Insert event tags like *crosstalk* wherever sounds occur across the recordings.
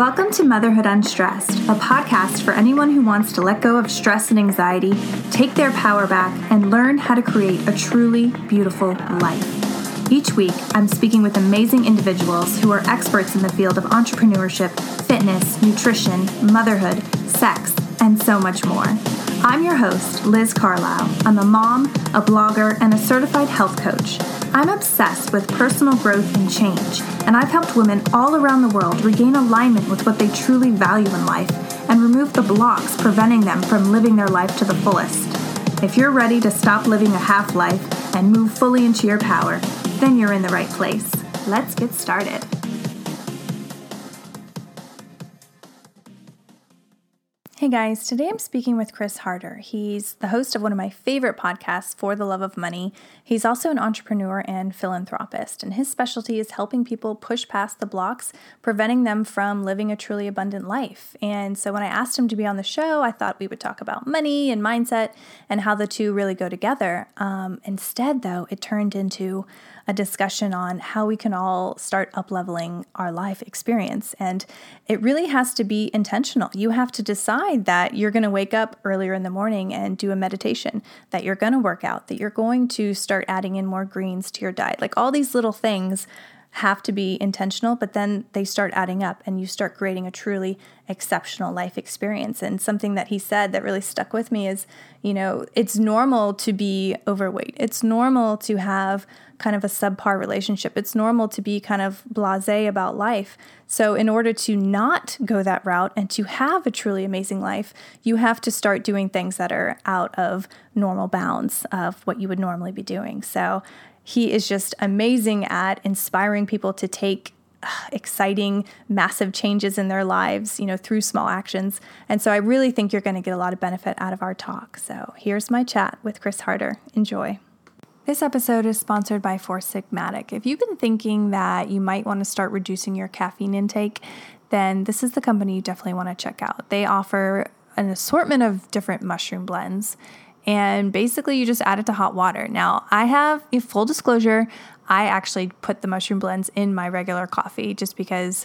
Welcome to Motherhood Unstressed, a podcast for anyone who wants to let go of stress and anxiety, take their power back, and learn how to create a truly beautiful life. Each week, I'm speaking with amazing individuals who are experts in the field of entrepreneurship, fitness, nutrition, motherhood, sex, and so much more. I'm your host, Liz Carlisle. I'm a mom, a blogger, and a certified health coach. I'm obsessed with personal growth and change, and I've helped women all around the world regain alignment with what they truly value in life and remove the blocks preventing them from living their life to the fullest. If you're ready to stop living a half life and move fully into your power, then you're in the right place. Let's get started. Hey guys, today I'm speaking with Chris Harder. He's the host of one of my favorite podcasts, For the Love of Money. He's also an entrepreneur and philanthropist, and his specialty is helping people push past the blocks, preventing them from living a truly abundant life. And so when I asked him to be on the show, I thought we would talk about money and mindset and how the two really go together. Um, instead, though, it turned into a discussion on how we can all start up leveling our life experience. And it really has to be intentional. You have to decide that you're going to wake up earlier in the morning and do a meditation, that you're going to work out, that you're going to start adding in more greens to your diet. Like all these little things have to be intentional, but then they start adding up and you start creating a truly exceptional life experience. And something that he said that really stuck with me is, you know, it's normal to be overweight. It's normal to have kind of a subpar relationship. It's normal to be kind of blase about life. So, in order to not go that route and to have a truly amazing life, you have to start doing things that are out of normal bounds of what you would normally be doing. So, he is just amazing at inspiring people to take uh, exciting massive changes in their lives you know through small actions and so i really think you're going to get a lot of benefit out of our talk so here's my chat with chris harder enjoy this episode is sponsored by Four Sigmatic. If you've been thinking that you might want to start reducing your caffeine intake, then this is the company you definitely want to check out. They offer an assortment of different mushroom blends and basically you just add it to hot water. Now, I have a full disclosure, I actually put the mushroom blends in my regular coffee just because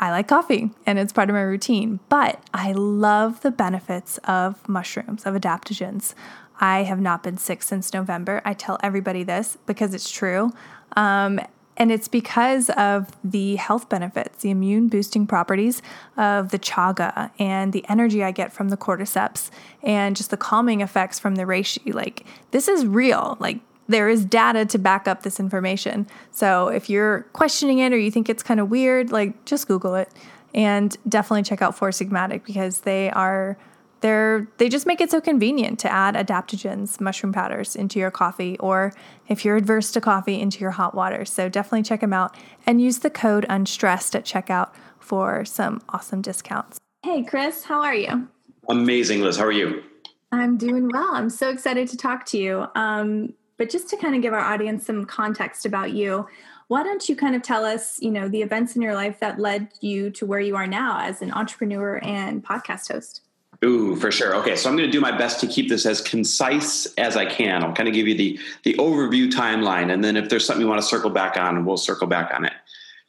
I like coffee and it's part of my routine. But I love the benefits of mushrooms, of adaptogens. I have not been sick since November. I tell everybody this because it's true. Um, and it's because of the health benefits, the immune boosting properties of the chaga and the energy I get from the cordyceps and just the calming effects from the reishi. Like, this is real. Like, there is data to back up this information. So, if you're questioning it or you think it's kind of weird, like, just Google it and definitely check out Four Sigmatic because they are they're they just make it so convenient to add adaptogens, mushroom powders into your coffee or if you're adverse to coffee into your hot water. So definitely check them out and use the code unstressed at checkout for some awesome discounts. Hey Chris, how are you? Amazing, Liz. How are you? I'm doing well. I'm so excited to talk to you. Um, but just to kind of give our audience some context about you, why don't you kind of tell us, you know, the events in your life that led you to where you are now as an entrepreneur and podcast host? Ooh, for sure. Okay, so I'm going to do my best to keep this as concise as I can. I'll kind of give you the the overview timeline, and then if there's something you want to circle back on, we'll circle back on it.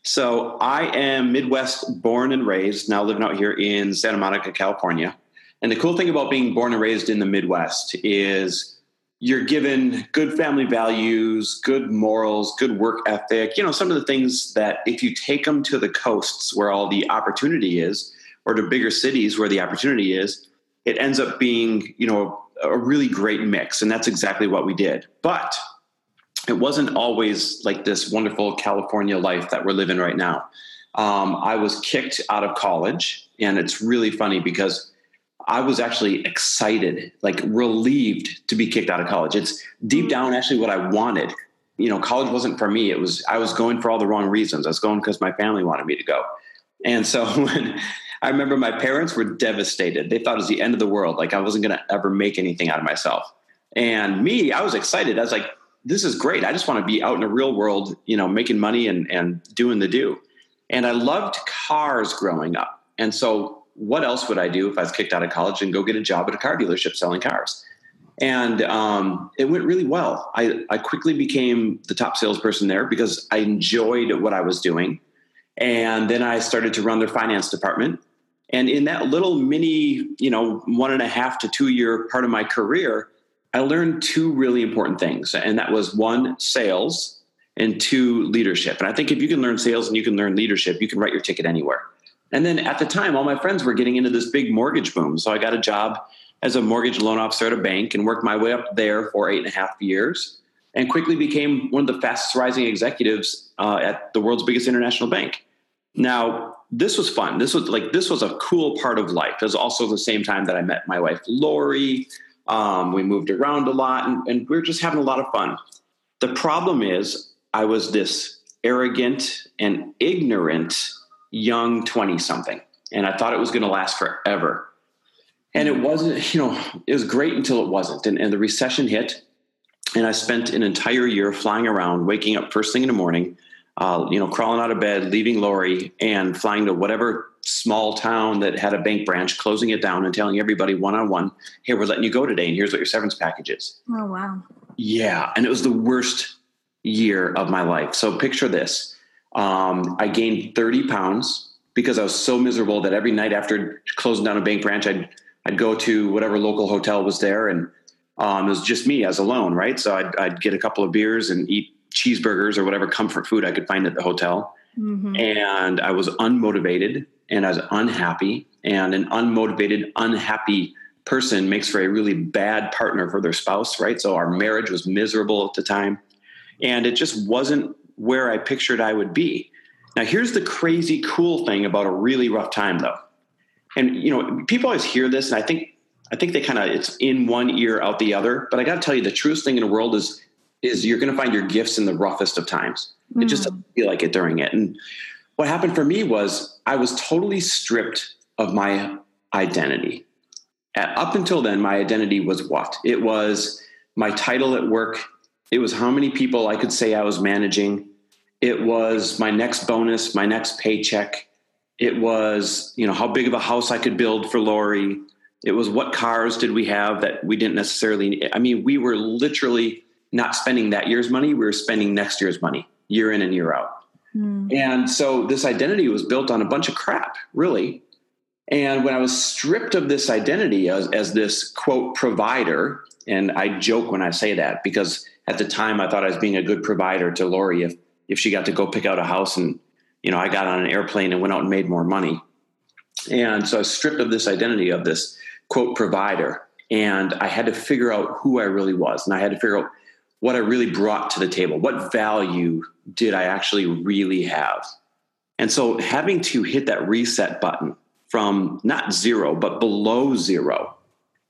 So I am Midwest born and raised, now living out here in Santa Monica, California. And the cool thing about being born and raised in the Midwest is you're given good family values, good morals, good work ethic, you know, some of the things that if you take them to the coasts where all the opportunity is, or to bigger cities where the opportunity is, it ends up being, you know, a really great mix. And that's exactly what we did. But it wasn't always like this wonderful California life that we're living right now. Um, I was kicked out of college, and it's really funny because I was actually excited, like relieved to be kicked out of college. It's deep down actually what I wanted. you know, college wasn't for me. It was, I was going for all the wrong reasons. I was going because my family wanted me to go. And so *laughs* when I remember my parents were devastated, they thought it was the end of the world. Like I wasn't going to ever make anything out of myself. And me, I was excited. I was like, this is great. I just want to be out in the real world, you know, making money and, and doing the do. And I loved cars growing up. And so what else would I do if I was kicked out of college and go get a job at a car dealership selling cars? And um, it went really well. I, I quickly became the top salesperson there because I enjoyed what I was doing. And then I started to run their finance department. And in that little mini, you know, one and a half to two year part of my career, I learned two really important things. And that was one, sales, and two, leadership. And I think if you can learn sales and you can learn leadership, you can write your ticket anywhere. And then at the time, all my friends were getting into this big mortgage boom. So I got a job as a mortgage loan officer at a bank and worked my way up there for eight and a half years and quickly became one of the fastest rising executives uh, at the world's biggest international bank. Now, this was fun. This was like this was a cool part of life. It was also the same time that I met my wife Lori. Um, we moved around a lot, and, and we were just having a lot of fun. The problem is, I was this arrogant and ignorant young 20 something. And I thought it was going to last forever. And it wasn't, you know, it was great until it wasn't. And, and the recession hit. And I spent an entire year flying around, waking up first thing in the morning, uh, you know, crawling out of bed, leaving Lori, and flying to whatever small town that had a bank branch, closing it down and telling everybody one on one, hey, we're letting you go today, and here's what your severance package is. Oh, wow. Yeah. And it was the worst year of my life. So picture this um, I gained 30 pounds because I was so miserable that every night after closing down a bank branch, I'd, I'd go to whatever local hotel was there and um, it was just me as alone, right? So I'd, I'd, get a couple of beers and eat cheeseburgers or whatever comfort food I could find at the hotel. Mm-hmm. And I was unmotivated and I was unhappy. And an unmotivated, unhappy person makes for a really bad partner for their spouse, right? So our marriage was miserable at the time. And it just wasn't where I pictured I would be. Now, here's the crazy cool thing about a really rough time, though. And you know, people always hear this, and I think I think they kind of it's in one ear out the other. But I got to tell you, the truest thing in the world is is you're going to find your gifts in the roughest of times. Mm. It just doesn't feel like it during it. And what happened for me was I was totally stripped of my identity. At, up until then, my identity was what? It was my title at work it was how many people I could say I was managing. It was my next bonus, my next paycheck. It was, you know, how big of a house I could build for Lori. It was what cars did we have that we didn't necessarily need. I mean, we were literally not spending that year's money, we were spending next year's money year in and year out. Mm. And so this identity was built on a bunch of crap, really. And when I was stripped of this identity as, as this quote provider, and I joke when I say that because at the time I thought I was being a good provider to Lori if if she got to go pick out a house and you know I got on an airplane and went out and made more money. And so I was stripped of this identity of this quote provider and I had to figure out who I really was and I had to figure out what I really brought to the table. What value did I actually really have? And so having to hit that reset button from not zero but below zero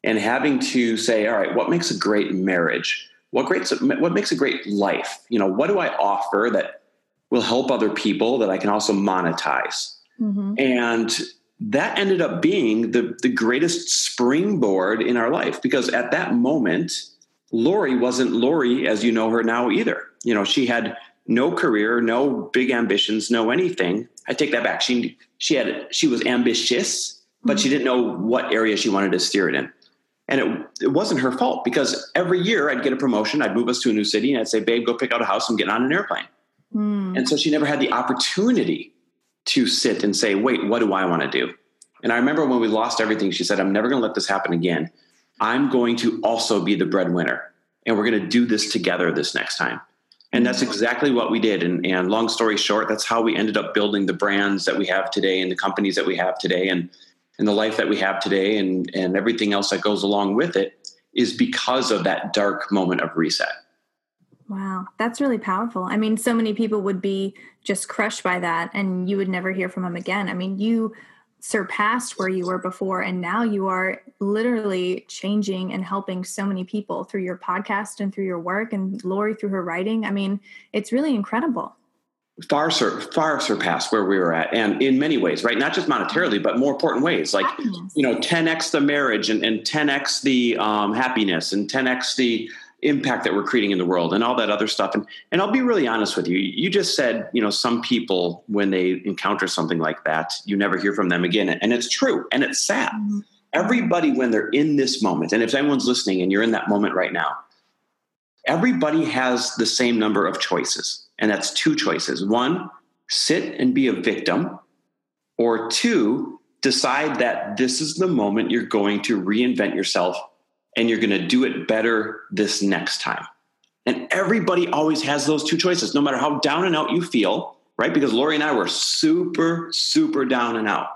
and having to say all right, what makes a great marriage? what great what makes a great life you know what do i offer that will help other people that i can also monetize mm-hmm. and that ended up being the, the greatest springboard in our life because at that moment lori wasn't lori as you know her now either you know she had no career no big ambitions no anything i take that back she she had she was ambitious but she mm-hmm. didn't know what area she wanted to steer it in and it, it wasn't her fault because every year I'd get a promotion, I'd move us to a new city, and I'd say, Babe, go pick out a house. I'm getting on an airplane. Mm. And so she never had the opportunity to sit and say, Wait, what do I want to do? And I remember when we lost everything, she said, I'm never going to let this happen again. I'm going to also be the breadwinner, and we're going to do this together this next time. And that's exactly what we did. And, and long story short, that's how we ended up building the brands that we have today and the companies that we have today. And and the life that we have today and, and everything else that goes along with it is because of that dark moment of reset. Wow, that's really powerful. I mean, so many people would be just crushed by that and you would never hear from them again. I mean, you surpassed where you were before and now you are literally changing and helping so many people through your podcast and through your work and Lori through her writing. I mean, it's really incredible. Far sur- far surpassed where we were at, and in many ways, right? Not just monetarily, but more important ways, like happiness. you know, 10x the marriage and, and 10x the um, happiness and 10x the impact that we're creating in the world and all that other stuff. And and I'll be really honest with you. You just said, you know, some people when they encounter something like that, you never hear from them again. And it's true and it's sad. Mm-hmm. Everybody when they're in this moment, and if anyone's listening and you're in that moment right now, everybody has the same number of choices. And that's two choices. One, sit and be a victim, or two, decide that this is the moment you're going to reinvent yourself and you're going to do it better this next time. And everybody always has those two choices, no matter how down and out you feel, right? Because Lori and I were super, super down and out.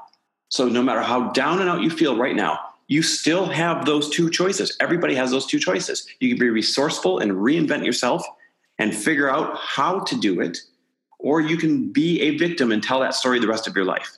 So no matter how down and out you feel right now, you still have those two choices. Everybody has those two choices. You can be resourceful and reinvent yourself and figure out how to do it, or you can be a victim and tell that story the rest of your life.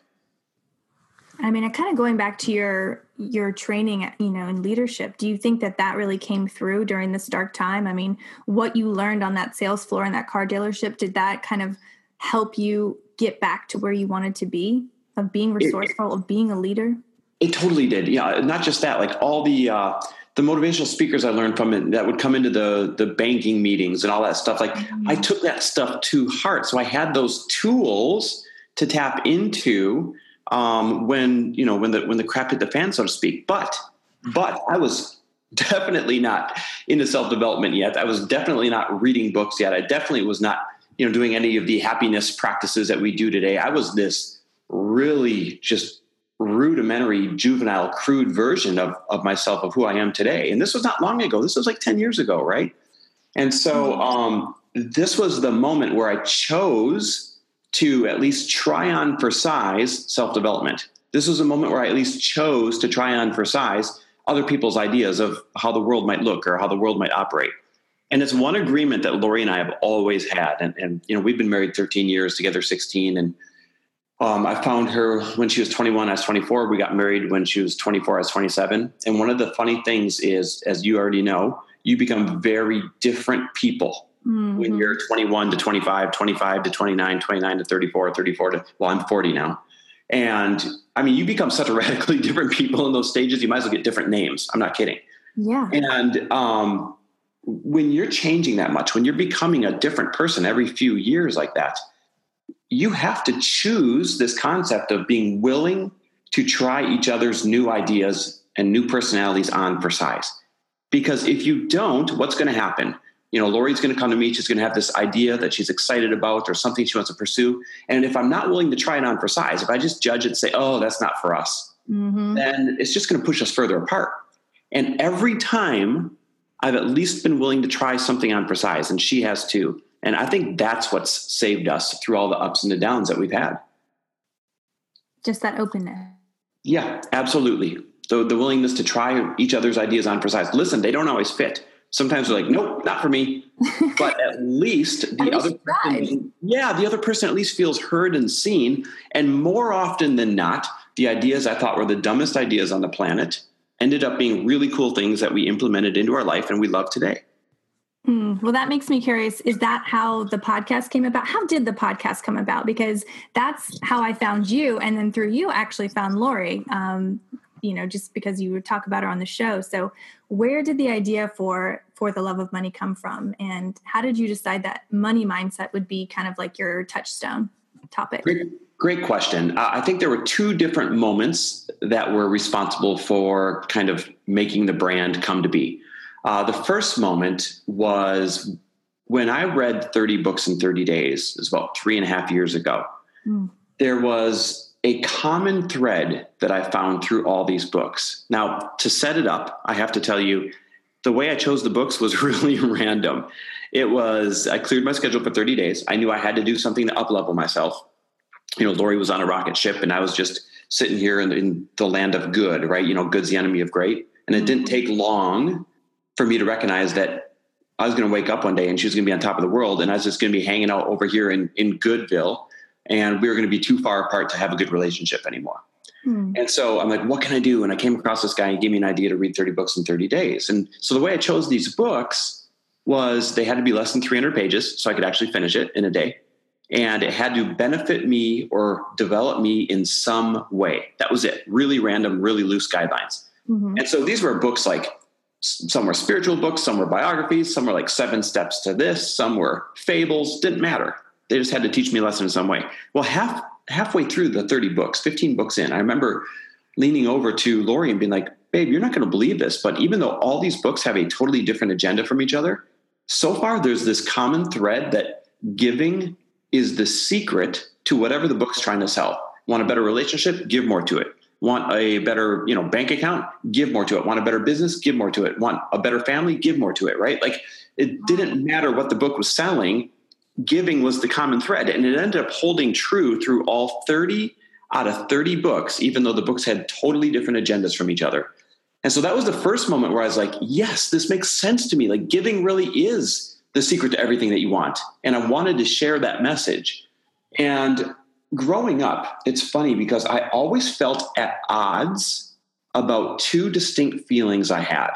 I mean, kind of going back to your your training, you know, in leadership, do you think that that really came through during this dark time? I mean, what you learned on that sales floor in that car dealership, did that kind of help you get back to where you wanted to be of being resourceful, it, of being a leader? It totally did. Yeah, not just that, like all the uh the motivational speakers I learned from it that would come into the the banking meetings and all that stuff. Like mm-hmm. I took that stuff to heart. So I had those tools to tap into um, when you know when the when the crap hit the fan, so to speak. But but I was definitely not into self development yet. I was definitely not reading books yet. I definitely was not you know doing any of the happiness practices that we do today. I was this really just rudimentary juvenile crude version of, of myself of who i am today and this was not long ago this was like 10 years ago right and so mm-hmm. um, this was the moment where i chose to at least try on for size self development. This was a moment where I at least chose to try on for size other people's ideas of how the world might look or how the world might operate. And it's one agreement that Lori and I have always had. And, and you know, we've been married 13 years, together 16. And um, I found her when she was 21, I was 24. We got married when she was 24, I was 27. And one of the funny things is, as you already know, you become very different people mm-hmm. when you're 21 to 25, 25 to 29, 29 to 34, 34 to, well, I'm 40 now. And I mean, you become such a *laughs* radically different people in those stages. You might as well get different names. I'm not kidding. Yeah. And um, when you're changing that much, when you're becoming a different person every few years like that, you have to choose this concept of being willing to try each other's new ideas and new personalities on for size. Because if you don't, what's going to happen? You know, Lori's going to come to me. She's going to have this idea that she's excited about or something she wants to pursue. And if I'm not willing to try it on for size, if I just judge it and say, oh, that's not for us, mm-hmm. then it's just going to push us further apart. And every time I've at least been willing to try something on for size, and she has too. And I think that's what's saved us through all the ups and the downs that we've had. Just that openness. Yeah, absolutely. So the willingness to try each other's ideas on for size. Listen, they don't always fit sometimes they're like, nope, not for me. *laughs* But at least the other person, yeah, the other person at least feels heard and seen. And more often than not, the ideas I thought were the dumbest ideas on the planet ended up being really cool things that we implemented into our life and we love today. Mm, well, that makes me curious. Is that how the podcast came about? How did the podcast come about? Because that's how I found you, and then through you, actually found Lori. Um, you know just because you would talk about her on the show. So where did the idea for for the love of money come from? And how did you decide that money mindset would be kind of like your touchstone topic? Great, great question. Uh, i think there were two different moments that were responsible for kind of making the brand come to be. Uh, the first moment was when i read 30 books in 30 days. It was about three and a half years ago. Mm. there was a common thread that I found through all these books. Now, to set it up, I have to tell you the way I chose the books was *laughs* really random. It was, I cleared my schedule for 30 days. I knew I had to do something to uplevel myself. You know, Lori was on a rocket ship and I was just sitting here in, in the land of good, right? You know, good's the enemy of great. And it didn't mm-hmm. take long for me to recognize that I was going to wake up one day and she was going to be on top of the world and I was just going to be hanging out over here in, in Goodville and we were going to be too far apart to have a good relationship anymore. Hmm. And so I'm like, what can I do? And I came across this guy. He gave me an idea to read 30 books in 30 days. And so the way I chose these books was they had to be less than 300 pages so I could actually finish it in a day. And it had to benefit me or develop me in some way. That was it. Really random, really loose guidelines. Mm-hmm. And so these were books like some were spiritual books, some were biographies, some were like seven steps to this, some were fables, didn't matter. They just had to teach me a lesson in some way. Well, half halfway through the 30 books, 15 books in, I remember leaning over to Lori and being like, babe, you're not going to believe this, but even though all these books have a totally different agenda from each other, so far there's this common thread that giving is the secret to whatever the book's trying to sell. Want a better relationship? Give more to it. Want a better, you know, bank account? Give more to it. Want a better business? Give more to it. Want a better family? Give more to it, right? Like it didn't matter what the book was selling giving was the common thread. And it ended up holding true through all 30 out of 30 books, even though the books had totally different agendas from each other. And so that was the first moment where I was like, yes, this makes sense to me. Like giving really is the secret to everything that you want. And I wanted to share that message. And growing up, it's funny because I always felt at odds about two distinct feelings I had.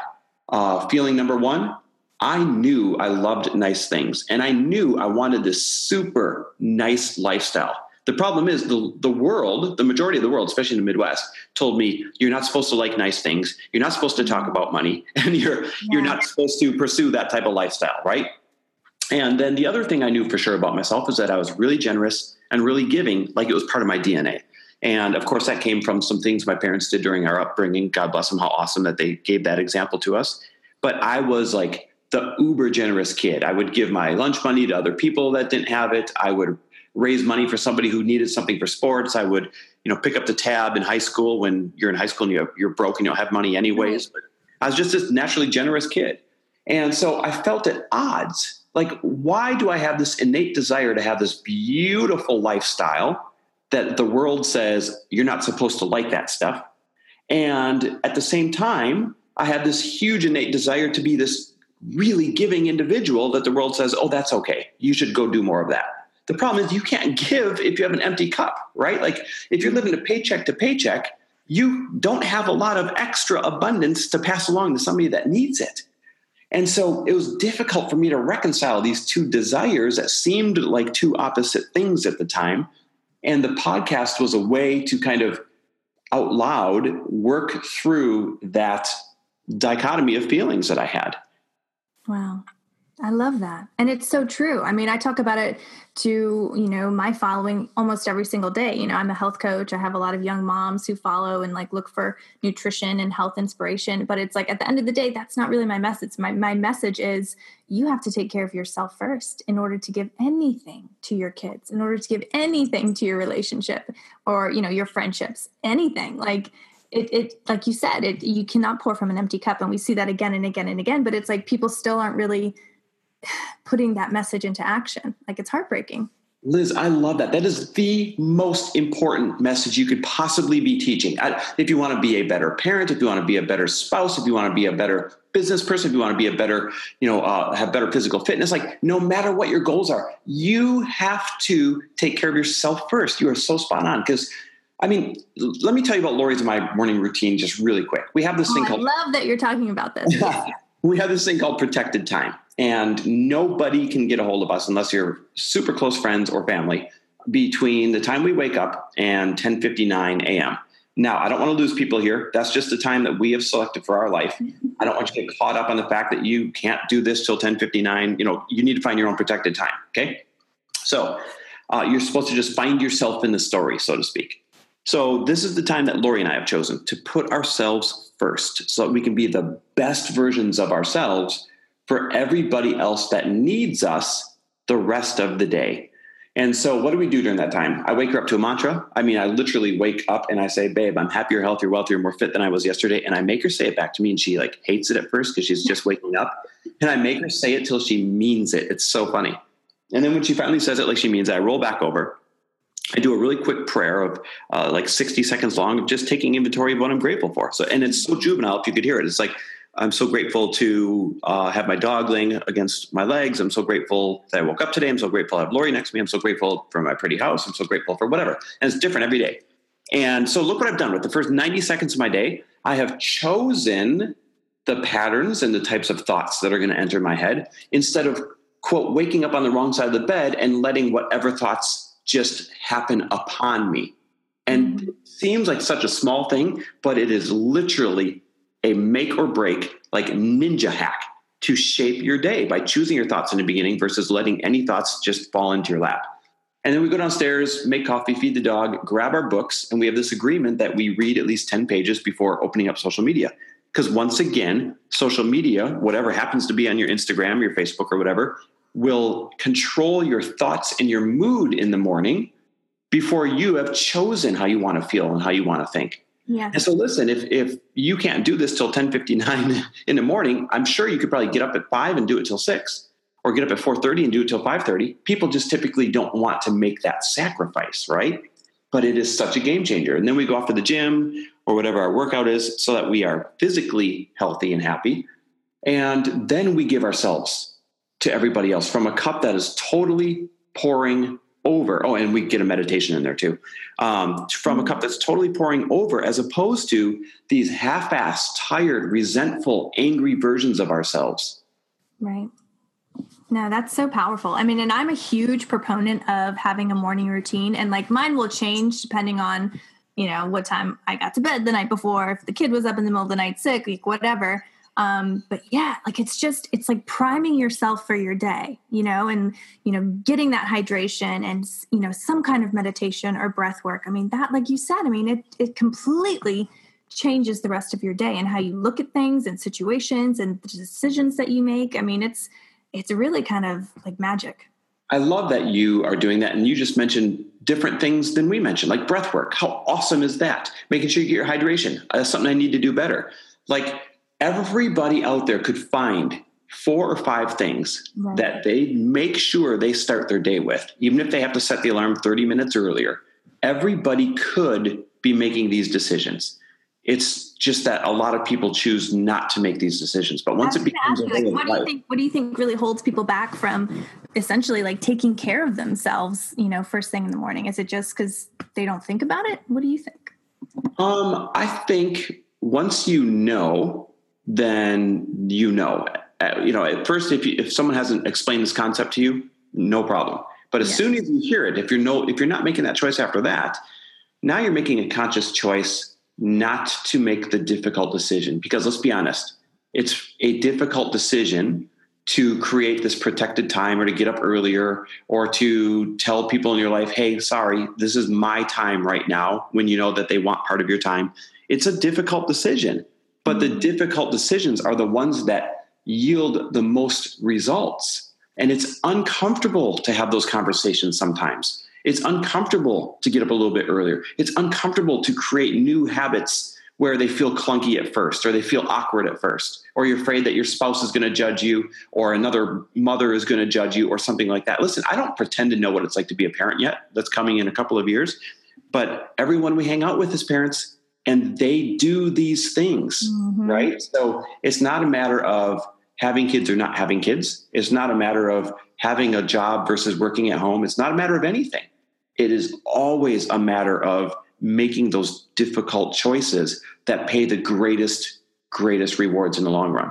Uh, feeling number one, I knew I loved nice things and I knew I wanted this super nice lifestyle. The problem is the, the world, the majority of the world, especially in the Midwest, told me you're not supposed to like nice things. You're not supposed to talk about money *laughs* and you're, yeah. you're not supposed to pursue that type of lifestyle. Right. And then the other thing I knew for sure about myself is that I was really generous and really giving, like it was part of my DNA. And of course, that came from some things my parents did during our upbringing. God bless them, how awesome that they gave that example to us. But I was like the uber generous kid. I would give my lunch money to other people that didn't have it. I would raise money for somebody who needed something for sports. I would, you know, pick up the tab in high school when you're in high school and you're, you're broke and you don't have money anyways. But I was just this naturally generous kid. And so I felt at odds. Like, why do I have this innate desire to have this beautiful lifestyle that the world says you're not supposed to like that stuff? And at the same time, I have this huge innate desire to be this really giving individual that the world says, oh, that's okay. You should go do more of that. The problem is you can't give if you have an empty cup, right? Like if you're living a paycheck to paycheck, you don't have a lot of extra abundance to pass along to somebody that needs it. And so it was difficult for me to reconcile these two desires that seemed like two opposite things at the time. And the podcast was a way to kind of out loud work through that dichotomy of feelings that I had. Wow. I love that. And it's so true. I mean, I talk about it to, you know, my following almost every single day. You know, I'm a health coach. I have a lot of young moms who follow and like look for nutrition and health inspiration. But it's like at the end of the day, that's not really my message. My my message is you have to take care of yourself first in order to give anything to your kids, in order to give anything to your relationship or, you know, your friendships, anything. Like it, it like you said it you cannot pour from an empty cup and we see that again and again and again but it's like people still aren't really *sighs* putting that message into action like it's heartbreaking Liz, I love that. That is the most important message you could possibly be teaching. If you want to be a better parent, if you want to be a better spouse, if you want to be a better business person, if you want to be a better, you know, uh, have better physical fitness, like no matter what your goals are, you have to take care of yourself first. You are so spot on because I mean, let me tell you about Lori's and my morning routine just really quick. We have this oh, thing called. I love that you're talking about this. *laughs* we have this thing called protected time, and nobody can get a hold of us unless you're super close friends or family between the time we wake up and 10:59 a.m. Now, I don't want to lose people here. That's just the time that we have selected for our life. *laughs* I don't want you to get caught up on the fact that you can't do this till 10:59. You know, you need to find your own protected time. Okay, so uh, you're supposed to just find yourself in the story, so to speak. So, this is the time that Lori and I have chosen to put ourselves first so that we can be the best versions of ourselves for everybody else that needs us the rest of the day. And so, what do we do during that time? I wake her up to a mantra. I mean, I literally wake up and I say, Babe, I'm happier, healthier, wealthier, more fit than I was yesterday. And I make her say it back to me. And she like hates it at first because she's just waking up. And I make her say it till she means it. It's so funny. And then when she finally says it like she means it, I roll back over I do a really quick prayer of uh, like 60 seconds long of just taking inventory of what I'm grateful for. So, and it's so juvenile if you could hear it. It's like, I'm so grateful to uh, have my dog laying against my legs. I'm so grateful that I woke up today. I'm so grateful I have Lori next to me. I'm so grateful for my pretty house. I'm so grateful for whatever. And it's different every day. And so look what I've done with the first 90 seconds of my day. I have chosen the patterns and the types of thoughts that are going to enter my head instead of quote waking up on the wrong side of the bed and letting whatever thoughts just happen upon me. And mm-hmm. it seems like such a small thing but it is literally a make or break like ninja hack to shape your day by choosing your thoughts in the beginning versus letting any thoughts just fall into your lap. And then we go downstairs make coffee feed the dog grab our books and we have this agreement that we read at least 10 pages before opening up social media. Because once again, social media, whatever happens to be on your Instagram, your Facebook, or whatever, will control your thoughts and your mood in the morning before you have chosen how you want to feel and how you want to think. Yeah. And so listen, if if you can't do this till 10:59 *laughs* in the morning, I'm sure you could probably get up at 5 and do it till 6 or get up at 4:30 and do it till 5:30. People just typically don't want to make that sacrifice, right? But it is such a game changer. And then we go off to the gym or whatever our workout is so that we are physically healthy and happy. And then we give ourselves to everybody else from a cup that is totally pouring over. Oh, and we get a meditation in there too. Um, from a cup that's totally pouring over, as opposed to these half assed, tired, resentful, angry versions of ourselves. Right. No, that's so powerful. I mean, and I'm a huge proponent of having a morning routine, and like mine will change depending on you know, what time I got to bed the night before, if the kid was up in the middle of the night sick, like whatever. Um, but yeah, like it's just, it's like priming yourself for your day, you know, and, you know, getting that hydration and, you know, some kind of meditation or breath work. I mean, that, like you said, I mean, it, it completely changes the rest of your day and how you look at things and situations and the decisions that you make. I mean, it's, it's really kind of like magic. I love that you are doing that. And you just mentioned different things than we mentioned, like breath work. How awesome is that? Making sure you get your hydration. That's something I need to do better. Like everybody out there could find four or five things right. that they make sure they start their day with, even if they have to set the alarm 30 minutes earlier. Everybody could be making these decisions. It's just that a lot of people choose not to make these decisions. But once it becomes a like, what do you think? What do you think really holds people back from essentially like taking care of themselves? You know, first thing in the morning. Is it just because they don't think about it? What do you think? Um, I think once you know, then you know. Uh, you know, at first, if you, if someone hasn't explained this concept to you, no problem. But as yes. soon as you hear it, if you're no, if you're not making that choice after that, now you're making a conscious choice not to make the difficult decision because let's be honest it's a difficult decision to create this protected time or to get up earlier or to tell people in your life hey sorry this is my time right now when you know that they want part of your time it's a difficult decision but the difficult decisions are the ones that yield the most results and it's uncomfortable to have those conversations sometimes it's uncomfortable to get up a little bit earlier. It's uncomfortable to create new habits where they feel clunky at first or they feel awkward at first or you're afraid that your spouse is going to judge you or another mother is going to judge you or something like that. Listen, I don't pretend to know what it's like to be a parent yet. That's coming in a couple of years. But everyone we hang out with is parents and they do these things, mm-hmm. right? So it's not a matter of having kids or not having kids. It's not a matter of having a job versus working at home. It's not a matter of anything it is always a matter of making those difficult choices that pay the greatest greatest rewards in the long run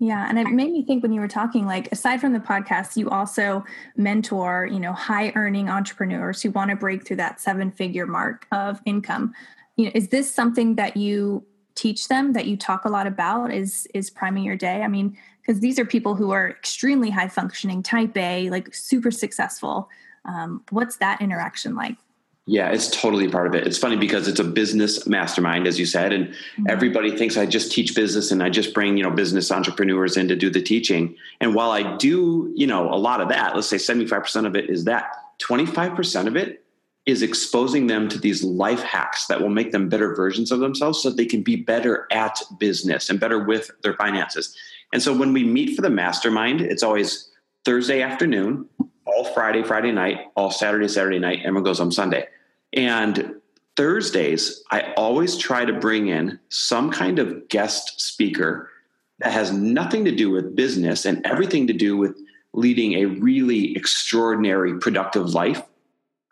yeah and it made me think when you were talking like aside from the podcast you also mentor you know high earning entrepreneurs who want to break through that seven figure mark of income you know is this something that you teach them that you talk a lot about is is priming your day i mean because these are people who are extremely high functioning type a like super successful um, what's that interaction like? Yeah, it's totally part of it. It's funny because it's a business mastermind, as you said, and mm-hmm. everybody thinks I just teach business and I just bring, you know, business entrepreneurs in to do the teaching. And while I do, you know, a lot of that, let's say 75% of it is that, 25% of it is exposing them to these life hacks that will make them better versions of themselves so that they can be better at business and better with their finances. And so when we meet for the mastermind, it's always Thursday afternoon all Friday, Friday night, all Saturday, Saturday night. Everyone goes on Sunday. And Thursdays, I always try to bring in some kind of guest speaker that has nothing to do with business and everything to do with leading a really extraordinary, productive life.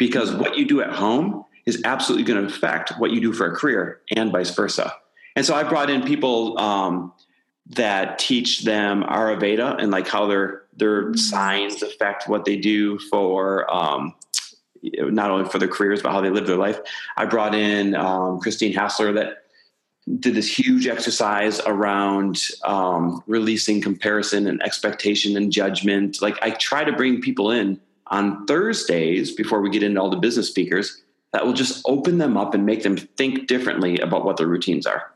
Because what you do at home is absolutely going to affect what you do for a career and vice versa. And so I brought in people um, that teach them Ayurveda and like how their their mm-hmm. signs affect what they do for um, not only for their careers but how they live their life. I brought in um, Christine Hassler that did this huge exercise around um, releasing comparison and expectation and judgment. Like I try to bring people in on Thursdays before we get into all the business speakers that will just open them up and make them think differently about what their routines are.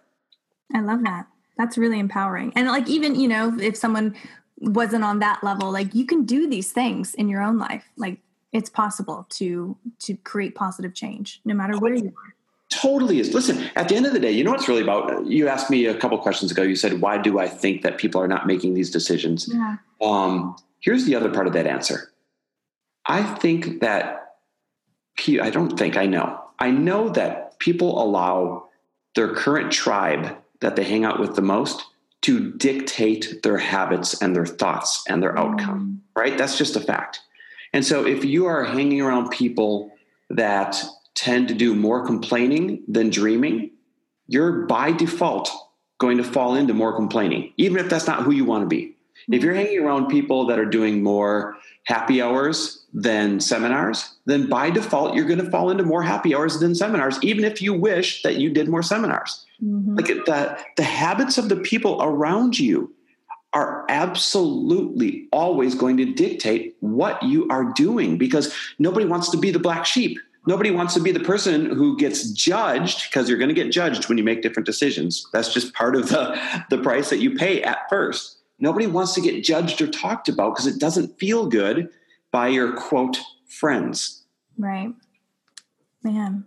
I love that. That's really empowering. And like even, you know, if someone wasn't on that level, like you can do these things in your own life. Like it's possible to to create positive change no matter where you are. Totally is. Listen, at the end of the day, you know what's really about? You asked me a couple questions ago. You said, "Why do I think that people are not making these decisions?" Yeah. Um, here's the other part of that answer. I think that I don't think I know. I know that people allow their current tribe that they hang out with the most to dictate their habits and their thoughts and their outcome, mm. right? That's just a fact. And so if you are hanging around people that tend to do more complaining than dreaming, you're by default going to fall into more complaining, even if that's not who you want to be. If you're hanging around people that are doing more happy hours than seminars, then by default, you're going to fall into more happy hours than seminars, even if you wish that you did more seminars. Mm-hmm. Like the, the habits of the people around you are absolutely always going to dictate what you are doing because nobody wants to be the black sheep. Nobody wants to be the person who gets judged because you're going to get judged when you make different decisions. That's just part of the, the price that you pay at first. Nobody wants to get judged or talked about because it doesn't feel good by your quote friends. Right. Man.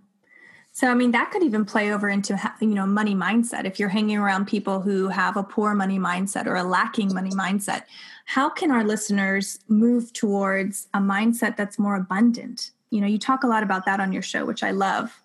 So I mean that could even play over into you know money mindset. If you're hanging around people who have a poor money mindset or a lacking money mindset, how can our listeners move towards a mindset that's more abundant? You know, you talk a lot about that on your show, which I love.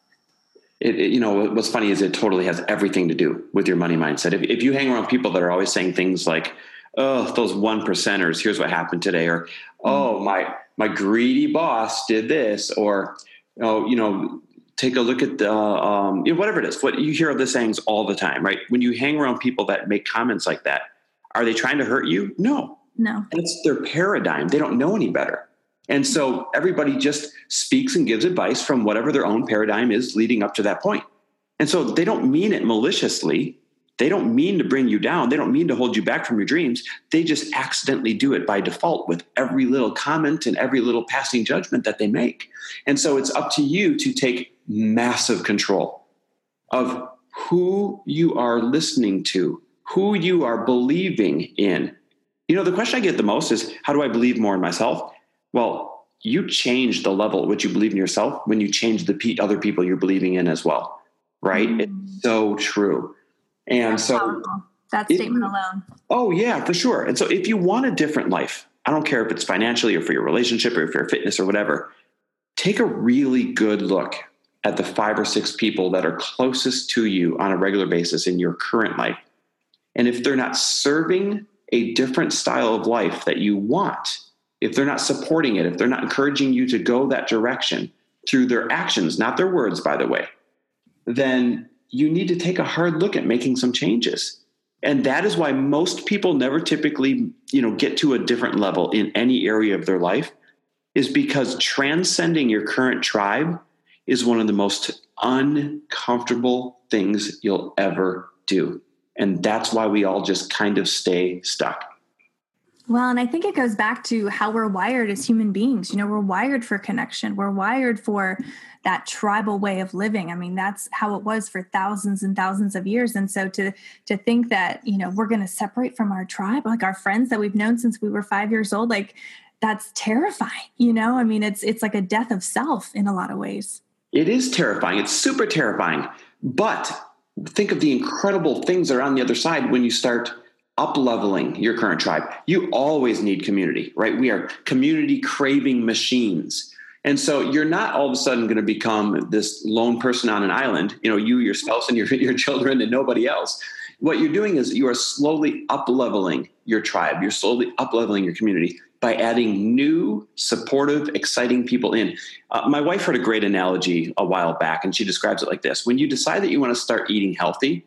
It, it, you know what's funny is it totally has everything to do with your money mindset. If, if you hang around people that are always saying things like, oh, those one percenters, here's what happened today, or oh, my my greedy boss did this, or oh, you know, take a look at the um, you know, whatever it is. What you hear the sayings all the time, right? When you hang around people that make comments like that, are they trying to hurt you? No, no. It's their paradigm. They don't know any better. And so everybody just speaks and gives advice from whatever their own paradigm is leading up to that point. And so they don't mean it maliciously. They don't mean to bring you down. They don't mean to hold you back from your dreams. They just accidentally do it by default with every little comment and every little passing judgment that they make. And so it's up to you to take massive control of who you are listening to, who you are believing in. You know, the question I get the most is how do I believe more in myself? Well, you change the level at which you believe in yourself when you change the other people you're believing in as well, right? Mm. It's so true. And That's so powerful. that it, statement alone. Oh yeah, for sure. And so if you want a different life, I don't care if it's financially or for your relationship or for your fitness or whatever, take a really good look at the five or six people that are closest to you on a regular basis in your current life. And if they're not serving a different style of life that you want, if they're not supporting it, if they're not encouraging you to go that direction through their actions, not their words, by the way, then you need to take a hard look at making some changes. And that is why most people never typically, you know, get to a different level in any area of their life is because transcending your current tribe is one of the most uncomfortable things you'll ever do. And that's why we all just kind of stay stuck. Well, and I think it goes back to how we're wired as human beings. You know, we're wired for connection. We're wired for that tribal way of living. I mean, that's how it was for thousands and thousands of years. And so to to think that, you know, we're going to separate from our tribe, like our friends that we've known since we were 5 years old, like that's terrifying, you know? I mean, it's it's like a death of self in a lot of ways. It is terrifying. It's super terrifying. But think of the incredible things that are on the other side when you start up leveling your current tribe. You always need community, right? We are community craving machines. And so you're not all of a sudden going to become this lone person on an island, you know, you, your spouse, and your, *laughs* your children, and nobody else. What you're doing is you are slowly up leveling your tribe. You're slowly up leveling your community. by adding new, supportive, exciting people in. Uh, my wife heard a great analogy a while back, and she describes it like this When you decide that you want to start eating healthy,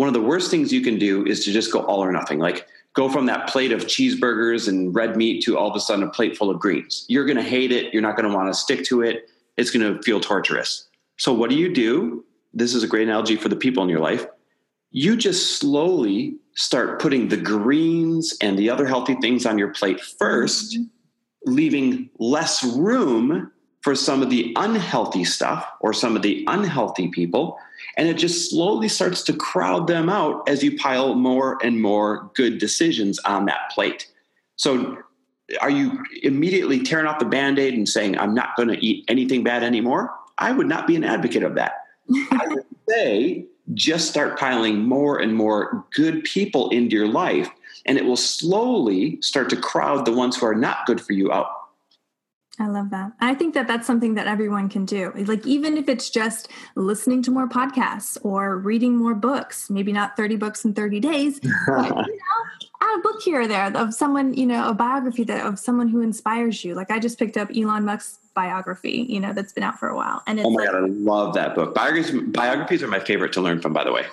one of the worst things you can do is to just go all or nothing. Like, go from that plate of cheeseburgers and red meat to all of a sudden a plate full of greens. You're going to hate it. You're not going to want to stick to it. It's going to feel torturous. So, what do you do? This is a great analogy for the people in your life. You just slowly start putting the greens and the other healthy things on your plate 1st mm-hmm. leaving less room for some of the unhealthy stuff or some of the unhealthy people. And it just slowly starts to crowd them out as you pile more and more good decisions on that plate. So, are you immediately tearing off the band aid and saying, I'm not going to eat anything bad anymore? I would not be an advocate of that. *laughs* I would say, just start piling more and more good people into your life, and it will slowly start to crowd the ones who are not good for you out. I love that. I think that that's something that everyone can do. Like, even if it's just listening to more podcasts or reading more books, maybe not 30 books in 30 days, *laughs* but, you know, add a book here or there of someone, you know, a biography that of someone who inspires you. Like, I just picked up Elon Musk's biography, you know, that's been out for a while. And oh my like, god, I love that book. Biographies, biographies are my favorite to learn from, by the way.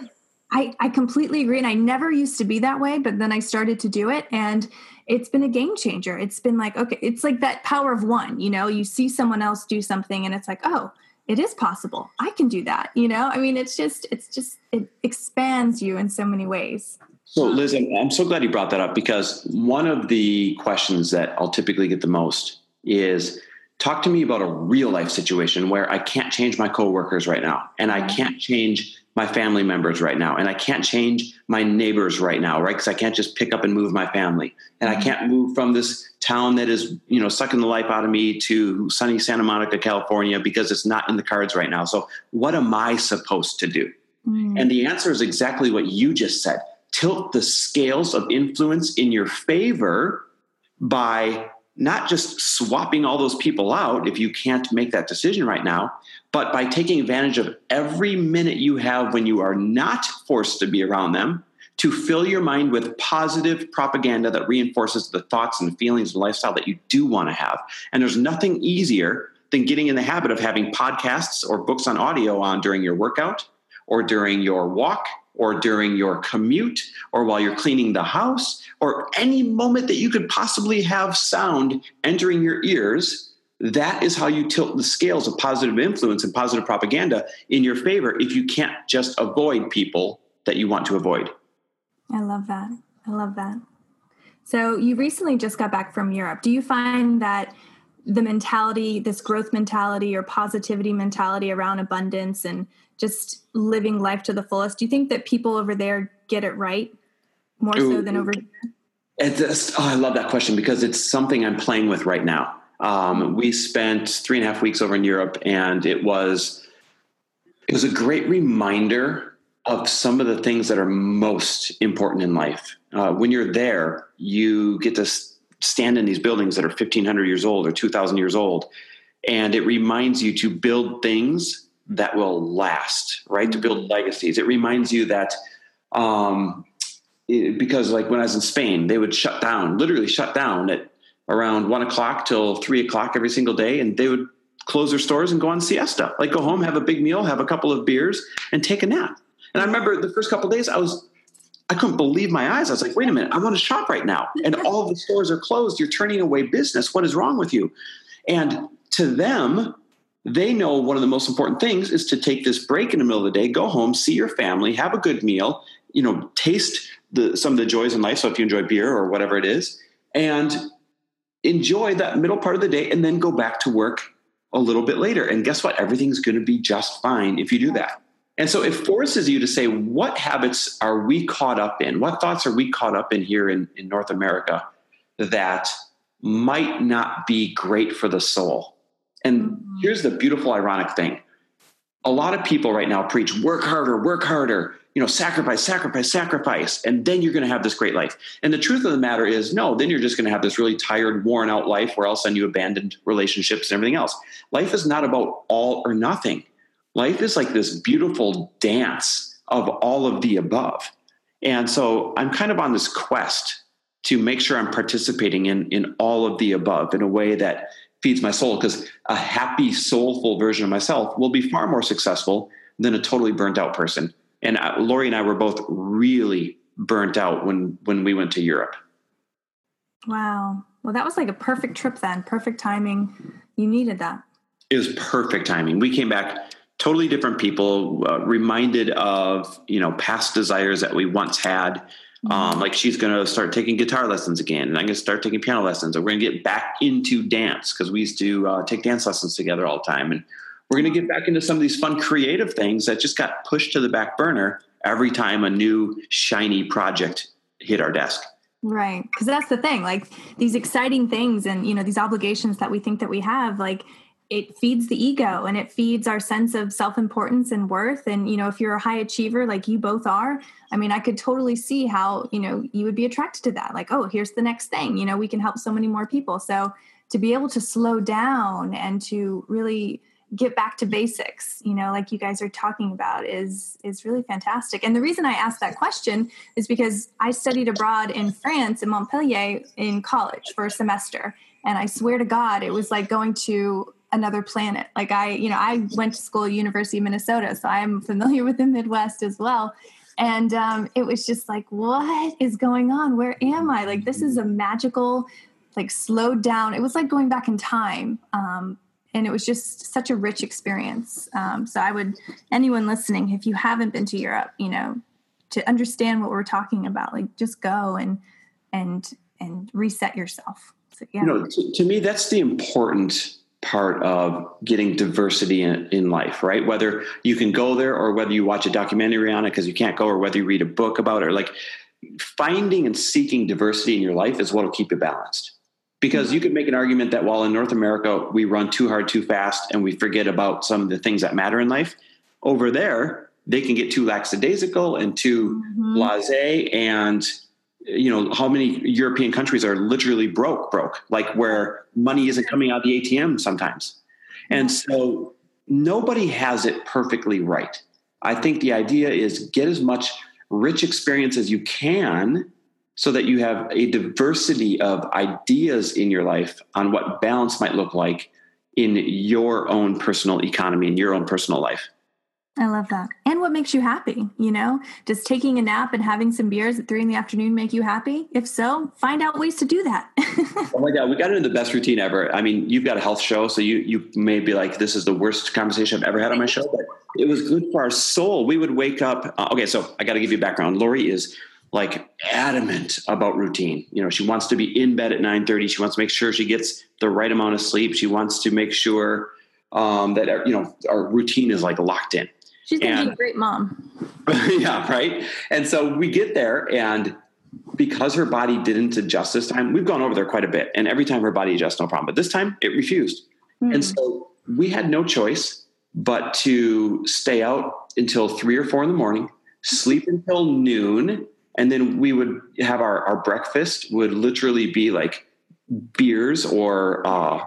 I, I completely agree. And I never used to be that way, but then I started to do it and it's been a game changer. It's been like, okay, it's like that power of one, you know, you see someone else do something and it's like, oh, it is possible. I can do that. You know, I mean, it's just, it's just, it expands you in so many ways. So, Liz, I'm so glad you brought that up because one of the questions that I'll typically get the most is talk to me about a real life situation where I can't change my coworkers right now and I can't change my family members right now and I can't change my neighbors right now, right? Because I can't just pick up and move my family and I mm-hmm. can't move from this town that is, you know, sucking the life out of me to sunny Santa Monica, California because it's not in the cards right now. So, what am I supposed to do? Mm. And the answer is exactly what you just said tilt the scales of influence in your favor by not just swapping all those people out if you can't make that decision right now, but by taking advantage of every minute you have when you are not forced to be around them to fill your mind with positive propaganda that reinforces the thoughts and feelings and lifestyle that you do want to have. And there's nothing easier than getting in the habit of having podcasts or books on audio on during your workout or during your walk or during your commute or while you're cleaning the house or any moment that you could possibly have sound entering your ears that is how you tilt the scales of positive influence and positive propaganda in your favor if you can't just avoid people that you want to avoid. I love that. I love that. So you recently just got back from europe. Do you find that the mentality this growth mentality or positivity mentality around abundance and just living life to the fullest. Do you think that people over there get it right more Ooh, so than over here? It's, oh, I love that question because it's something I'm playing with right now. Um, we spent three and a half weeks over in Europe, and it was it was a great reminder of some of the things that are most important in life. Uh, when you're there, you get to stand in these buildings that are 1,500 years old or 2,000 years old, and it reminds you to build things that will last, right? To build legacies. It reminds you that um, it, because like when I was in Spain, they would shut down, literally shut down at around one o'clock till three o'clock every single day, and they would close their stores and go on siesta, like go home, have a big meal, have a couple of beers, and take a nap. And I remember the first couple days, I was I couldn't believe my eyes. I was like, wait a minute, I want to shop right now. And all the stores are closed. You're turning away business. What is wrong with you? And to them, they know one of the most important things is to take this break in the middle of the day, go home, see your family, have a good meal, you know, taste the, some of the joys in life. So if you enjoy beer or whatever it is, and enjoy that middle part of the day and then go back to work a little bit later. And guess what? Everything's going to be just fine if you do that. And so it forces you to say, what habits are we caught up in? What thoughts are we caught up in here in, in North America that might not be great for the soul? And mm-hmm. here's the beautiful, ironic thing. A lot of people right now preach work harder, work harder, you know, sacrifice, sacrifice, sacrifice, and then you're going to have this great life. And the truth of the matter is, no, then you're just going to have this really tired, worn out life where all of a sudden you abandoned relationships and everything else. Life is not about all or nothing. Life is like this beautiful dance of all of the above. And so I'm kind of on this quest to make sure I'm participating in in all of the above in a way that feeds my soul because a happy soulful version of myself will be far more successful than a totally burnt out person and uh, Lori and I were both really burnt out when when we went to Europe. Wow. Well, that was like a perfect trip then. Perfect timing. You needed that. It was perfect timing. We came back totally different people, uh, reminded of you know past desires that we once had. Um, like she's going to start taking guitar lessons again, and I'm going to start taking piano lessons. And we're going to get back into dance because we used to uh, take dance lessons together all the time. And we're going to get back into some of these fun creative things that just got pushed to the back burner every time a new shiny project hit our desk. Right. Because that's the thing. Like these exciting things and, you know, these obligations that we think that we have, like it feeds the ego and it feeds our sense of self-importance and worth. And you know if you're a high achiever like you both are i mean i could totally see how you know you would be attracted to that. Like oh here's the next thing. You know we can help so many more people. So to be able to slow down and to really get back to basics you know like you guys are talking about is is really fantastic. And the reason i asked that question is because i studied abroad in france in montpellier in college for a semester. And i swear to god it was like going to another planet like i you know i went to school at university of minnesota so i'm familiar with the midwest as well and um, it was just like what is going on where am i like this is a magical like slowed down it was like going back in time um, and it was just such a rich experience. Um, so I would anyone listening, if you haven't been to Europe, you know, to understand what we're talking about, like just go and and and reset yourself. So, yeah. You know, to, to me, that's the important part of getting diversity in, in life, right? Whether you can go there or whether you watch a documentary on it because you can't go, or whether you read a book about it, or like finding and seeking diversity in your life is what will keep you balanced because you could make an argument that while in North America we run too hard too fast and we forget about some of the things that matter in life, over there they can get too lackadaisical and too mm-hmm. blasé and you know how many European countries are literally broke broke like where money isn't coming out of the ATM sometimes. And so nobody has it perfectly right. I think the idea is get as much rich experience as you can so that you have a diversity of ideas in your life on what balance might look like in your own personal economy, in your own personal life. I love that. And what makes you happy? You know, does taking a nap and having some beers at three in the afternoon make you happy? If so, find out ways to do that. *laughs* oh my God, we got into the best routine ever. I mean, you've got a health show, so you you may be like, this is the worst conversation I've ever had on my show, but it was good for our soul. We would wake up. Uh, okay, so I got to give you background. Lori is like adamant about routine. You know, she wants to be in bed at 9:30. She wants to make sure she gets the right amount of sleep. She wants to make sure um, that you know our routine is like locked in. She's gonna and, be a great mom. *laughs* yeah, right. And so we get there, and because her body didn't adjust this time, we've gone over there quite a bit. And every time her body adjusts, no problem. But this time it refused. Mm. And so we had no choice but to stay out until three or four in the morning, sleep until noon, and then we would have our, our breakfast would literally be like beers or uh,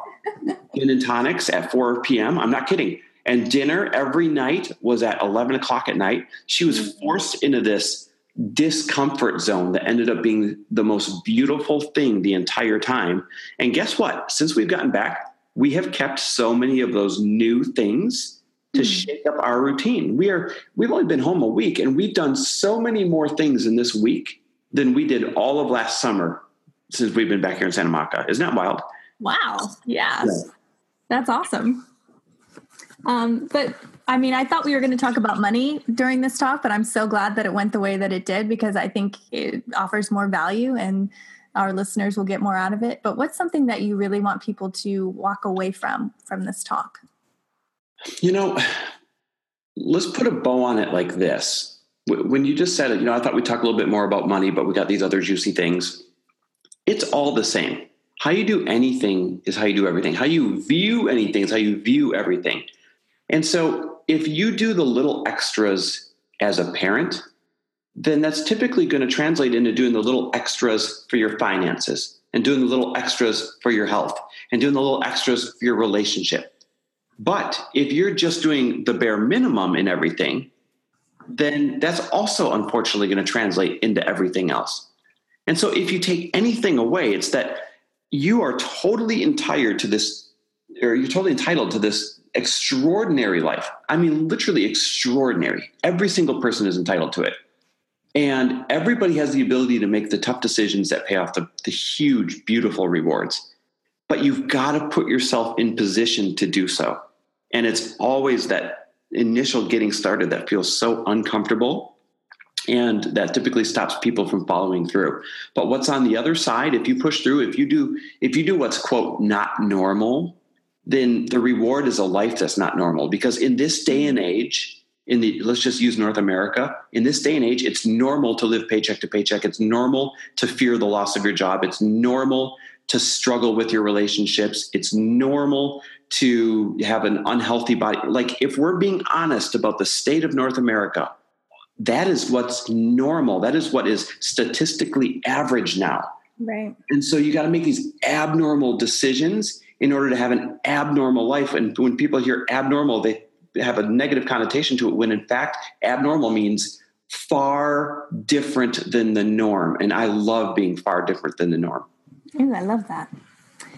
gin and tonics at 4 p.m. I'm not kidding. And dinner every night was at 11 o'clock at night. She was forced into this discomfort zone that ended up being the most beautiful thing the entire time. And guess what? Since we've gotten back, we have kept so many of those new things to mm. shake up our routine. We are we've only been home a week and we've done so many more things in this week than we did all of last summer since we've been back here in Santa Monica. Isn't that wild? Wow. Yes. Yeah. That's awesome. Um, but I mean, I thought we were going to talk about money during this talk, but I'm so glad that it went the way that it did because I think it offers more value and our listeners will get more out of it. But what's something that you really want people to walk away from from this talk? You know, let's put a bow on it like this. When you just said it, you know, I thought we'd talk a little bit more about money, but we got these other juicy things. It's all the same. How you do anything is how you do everything. How you view anything is how you view everything. And so if you do the little extras as a parent, then that's typically going to translate into doing the little extras for your finances and doing the little extras for your health and doing the little extras for your relationship but if you're just doing the bare minimum in everything, then that's also unfortunately going to translate into everything else. And so if you take anything away, it's that you are totally entitled to this, or you're totally entitled to this extraordinary life. I mean, literally extraordinary. Every single person is entitled to it. And everybody has the ability to make the tough decisions that pay off the, the huge, beautiful rewards. But you've got to put yourself in position to do so. And it's always that initial getting started that feels so uncomfortable and that typically stops people from following through but what's on the other side if you push through if you do if you do what's quote not normal then the reward is a life that's not normal because in this day and mm-hmm. age in the let's just use North America. In this day and age, it's normal to live paycheck to paycheck. It's normal to fear the loss of your job. It's normal to struggle with your relationships. It's normal to have an unhealthy body. Like if we're being honest about the state of North America, that is what's normal. That is what is statistically average now. Right. And so you got to make these abnormal decisions in order to have an abnormal life. And when people hear abnormal, they have a negative connotation to it when in fact abnormal means far different than the norm. And i love being far different than the norm. Ooh i love that.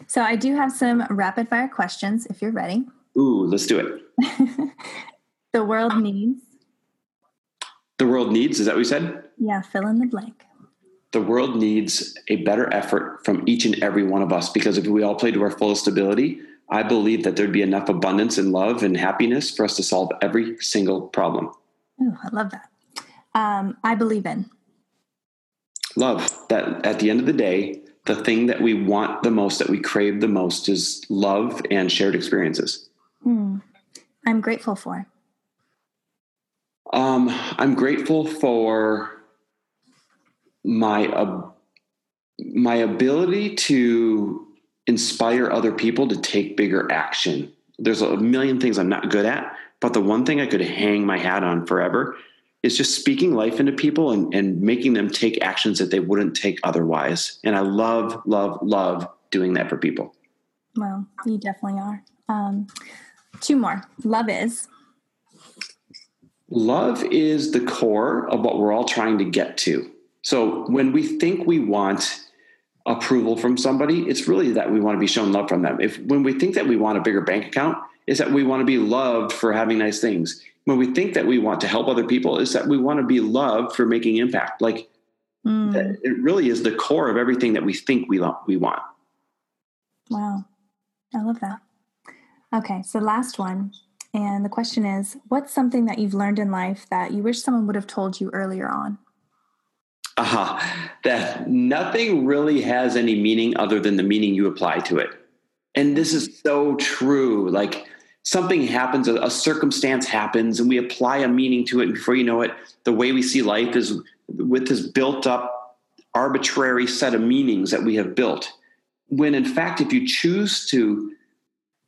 So i do have some rapid fire questions if you're ready. Ooh let's do it. *laughs* The world needs the world needs is that what you said? Yeah fill in the blank the world needs a better effort from each and every one of us because if we all play to our fullest ability I believe that there'd be enough abundance and love and happiness for us to solve every single problem. Oh, I love that. Um, I believe in love. That at the end of the day, the thing that we want the most, that we crave the most, is love and shared experiences. Hmm. I'm grateful for. Um, I'm grateful for my uh, my ability to inspire other people to take bigger action. There's a million things I'm not good at, but the one thing I could hang my hat on forever is just speaking life into people and, and making them take actions that they wouldn't take otherwise. And I love, love, love doing that for people. Well, you definitely are. Um, two more. Love is. Love is the core of what we're all trying to get to. So when we think we want approval from somebody, it's really that we want to be shown love from them. If when we think that we want a bigger bank account, is that we want to be loved for having nice things. When we think that we want to help other people, is that we want to be loved for making impact. Like mm. it really is the core of everything that we think we we want. Wow, I love that. Okay, so last one, and the question is, what's something that you've learned in life that you wish someone would have told you earlier on? Uh, that nothing really has any meaning other than the meaning you apply to it. And this is so true. Like something happens, a, a, circumstance happens, and we apply a meaning to it. And before you know it, the way we see life is with this built up arbitrary set of meanings that we have built. When in fact, if you choose to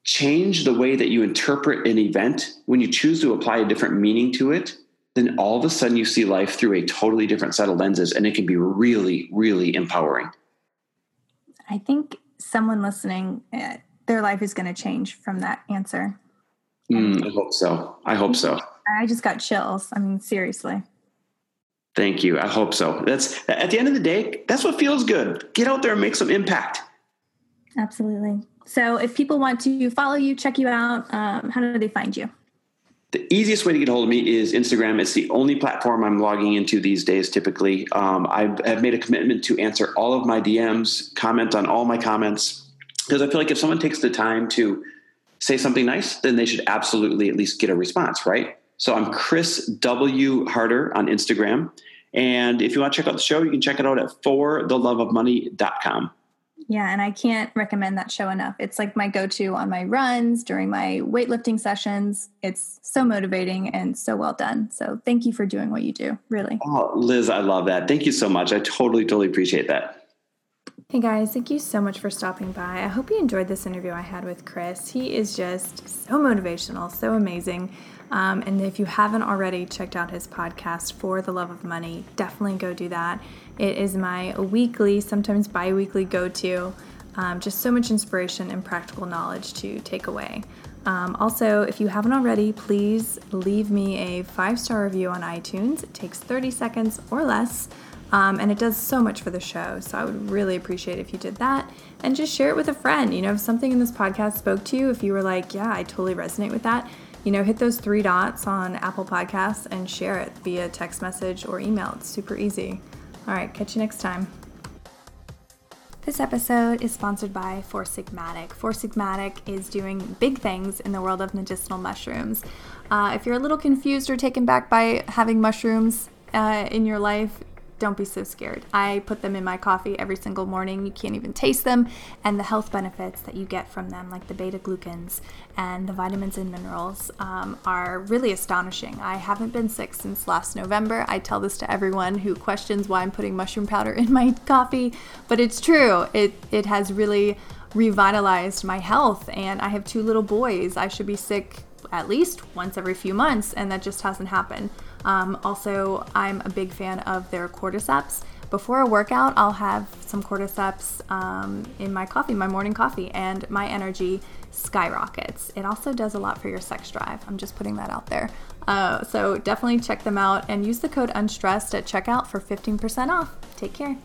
change the way that you interpret an event, when you choose to apply a different meaning to it, then all of a sudden you see life through a totally different set of lenses and it can be really, really empowering. I think someone listening, uh, their life is going to change from that answer. Mm, I hope so. I hope so. I just got chills. I mean, seriously. Thank you. I hope so. That's at the end of the day, that's what feels good. Get out there and make some impact. Absolutely. So, if people want to follow you, check you out, um, how do they find you? The easiest way to get a hold of me is Instagram. It's the only platform I'm logging into these days. Typically, um, I have made a commitment to answer all of my DMs, comment on all my comments, because I feel like if someone takes the time to say something nice, then they should absolutely at least get a response, right? So I'm Chris W. Harder on Instagram. And if you want to check out the show, you can check it out at fortheloveofmoney.com. Yeah, and I can't recommend that show enough. It's like my go to on my runs, during my weightlifting sessions. It's so motivating and so well done. So thank you for doing what you do, really. Oh, Liz, I love that. Thank you so much. I totally, totally appreciate that. Hey guys, thank you so much for stopping by. I hope you enjoyed this interview I had with Chris. He is just so motivational, so amazing. Um, and if you haven't already checked out his podcast, For the Love of Money, definitely go do that. It is my weekly, sometimes bi weekly go to. Um, just so much inspiration and practical knowledge to take away. Um, also, if you haven't already, please leave me a five star review on iTunes. It takes 30 seconds or less. Um, and it does so much for the show. So I would really appreciate if you did that and just share it with a friend. You know, if something in this podcast spoke to you, if you were like, yeah, I totally resonate with that, you know, hit those three dots on Apple Podcasts and share it via text message or email. It's super easy. All right, catch you next time. This episode is sponsored by Four Sigmatic. Four Sigmatic is doing big things in the world of medicinal mushrooms. Uh, if you're a little confused or taken back by having mushrooms uh, in your life, don't be so scared. I put them in my coffee every single morning. You can't even taste them. And the health benefits that you get from them, like the beta glucans and the vitamins and minerals, um, are really astonishing. I haven't been sick since last November. I tell this to everyone who questions why I'm putting mushroom powder in my *laughs* coffee, but it's true. It, it has really revitalized my health. And I have two little boys. I should be sick at least once every few months, and that just hasn't happened. Um, also, I'm a big fan of their cordyceps. Before a workout, I'll have some cordyceps um, in my coffee, my morning coffee, and my energy skyrockets. It also does a lot for your sex drive. I'm just putting that out there. Uh, so definitely check them out and use the code UNSTRESSED at checkout for 15% off. Take care.